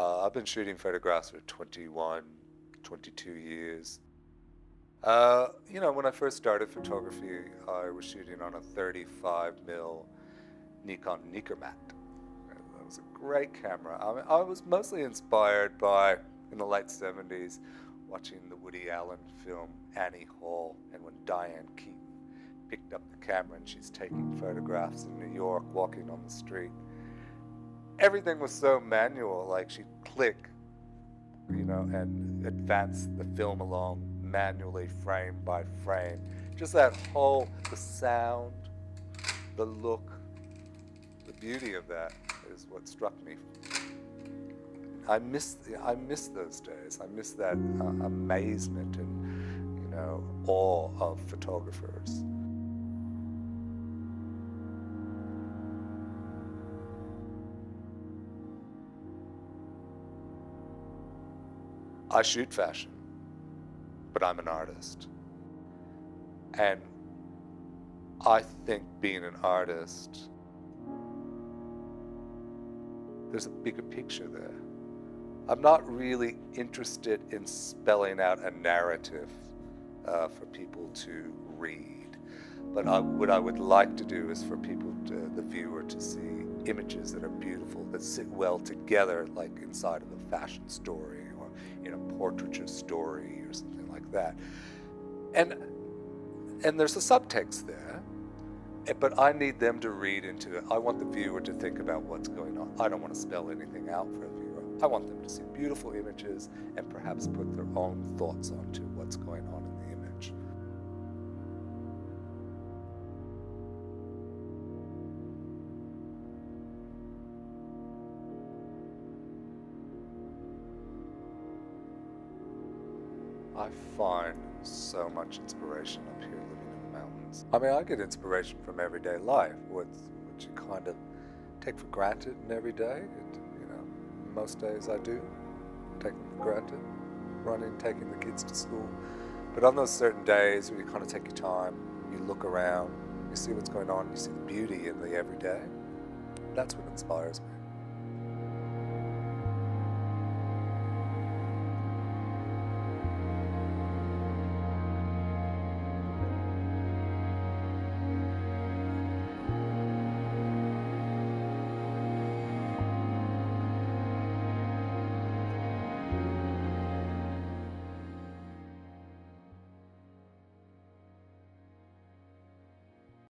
I've been shooting photographs for 21, 22 years. Uh, you know, when I first started photography, I was shooting on a 35 mil Nikon Nikkormat. That was a great camera. I, mean, I was mostly inspired by, in the late 70s, watching the Woody Allen film Annie Hall, and when Diane Keaton picked up the camera and she's taking photographs in New York, walking on the street. Everything was so manual, like she'd click, you know, and advance the film along manually, frame by frame. Just that whole, the sound, the look, the beauty of that is what struck me. I miss, I miss those days. I miss that uh, amazement and, you know, awe of photographers. I shoot fashion, but I'm an artist. And I think being an artist, there's a bigger picture there. I'm not really interested in spelling out a narrative uh, for people to read. But I, what I would like to do is for people, to, the viewer, to see images that are beautiful, that sit well together, like inside of a fashion story in a portraiture story or something like that. And and there's a subtext there, eh, but I need them to read into it. I want the viewer to think about what's going on. I don't want to spell anything out for the viewer. I want them to see beautiful images and perhaps put their own thoughts onto what's going on I find so much inspiration up here living in the mountains. I mean, I get inspiration from everyday life, which, which you kind of take for granted in every day. It, you know, most days I do take them for granted, running, taking the kids to school. But on those certain days where you kind of take your time, you look around, you see what's going on, you see the beauty in the everyday, that's what inspires me.